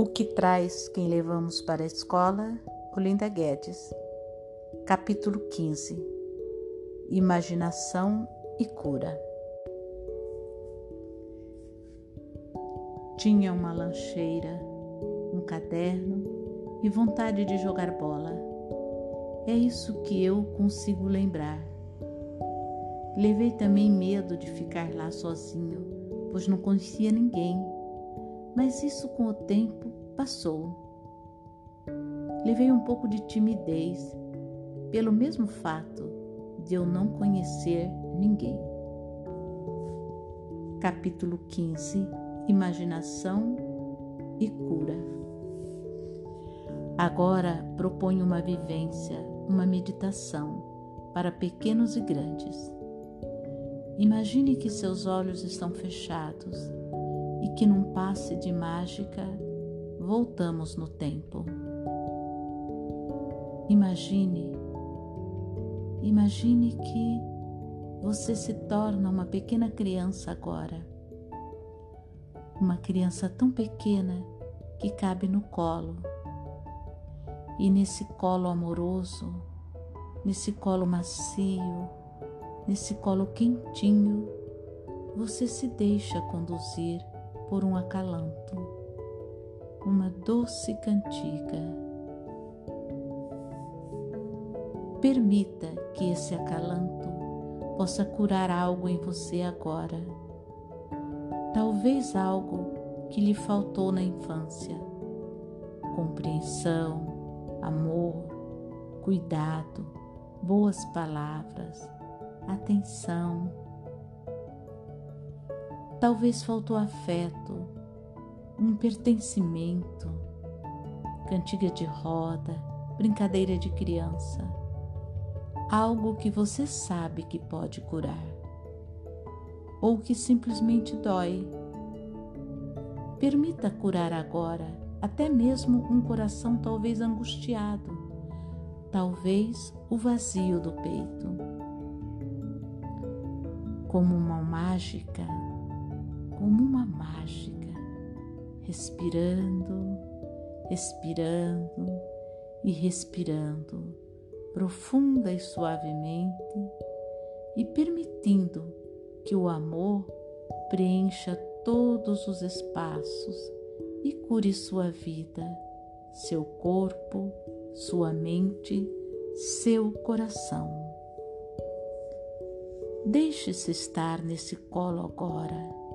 O que traz quem levamos para a escola? Olinda Guedes. Capítulo 15 Imaginação e cura. Tinha uma lancheira, um caderno e vontade de jogar bola. É isso que eu consigo lembrar. Levei também medo de ficar lá sozinho, pois não conhecia ninguém mas isso com o tempo passou. Levei um pouco de timidez, pelo mesmo fato de eu não conhecer ninguém. Capítulo 15 Imaginação e cura. Agora proponho uma vivência, uma meditação para pequenos e grandes. Imagine que seus olhos estão fechados e que num passe de mágica voltamos no tempo. Imagine, imagine que você se torna uma pequena criança agora. Uma criança tão pequena que cabe no colo. E nesse colo amoroso, nesse colo macio, nesse colo quentinho, você se deixa conduzir por um acalanto, uma doce cantiga. Permita que esse acalanto possa curar algo em você agora. Talvez algo que lhe faltou na infância. Compreensão, amor, cuidado, boas palavras, atenção Talvez faltou afeto, um pertencimento, cantiga de roda, brincadeira de criança, algo que você sabe que pode curar, ou que simplesmente dói. Permita curar agora até mesmo um coração talvez angustiado, talvez o vazio do peito. Como uma mágica, como uma mágica, respirando, respirando e respirando profunda e suavemente e permitindo que o amor preencha todos os espaços e cure sua vida, seu corpo, sua mente, seu coração. Deixe-se estar nesse colo agora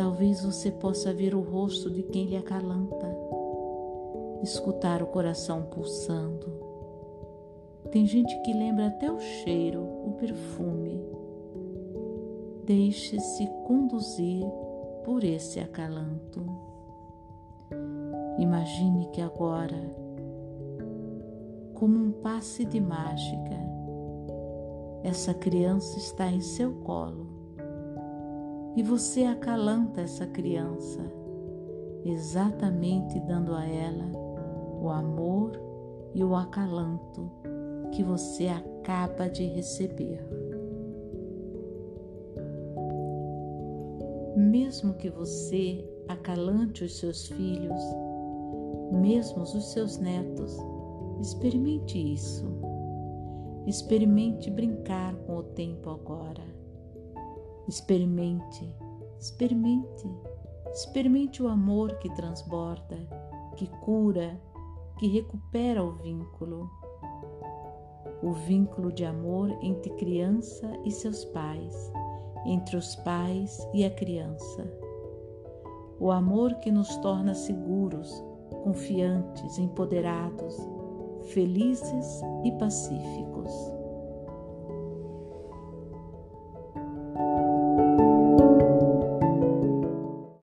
Talvez você possa ver o rosto de quem lhe acalanta, escutar o coração pulsando. Tem gente que lembra até o cheiro, o perfume. Deixe-se conduzir por esse acalanto. Imagine que agora, como um passe de mágica, essa criança está em seu colo e você acalanta essa criança, exatamente dando a ela o amor e o acalanto que você acaba de receber. Mesmo que você acalante os seus filhos, mesmo os seus netos, experimente isso. Experimente brincar com o tempo agora Experimente, experimente, experimente o amor que transborda, que cura, que recupera o vínculo. O vínculo de amor entre criança e seus pais, entre os pais e a criança. O amor que nos torna seguros, confiantes, empoderados, felizes e pacíficos.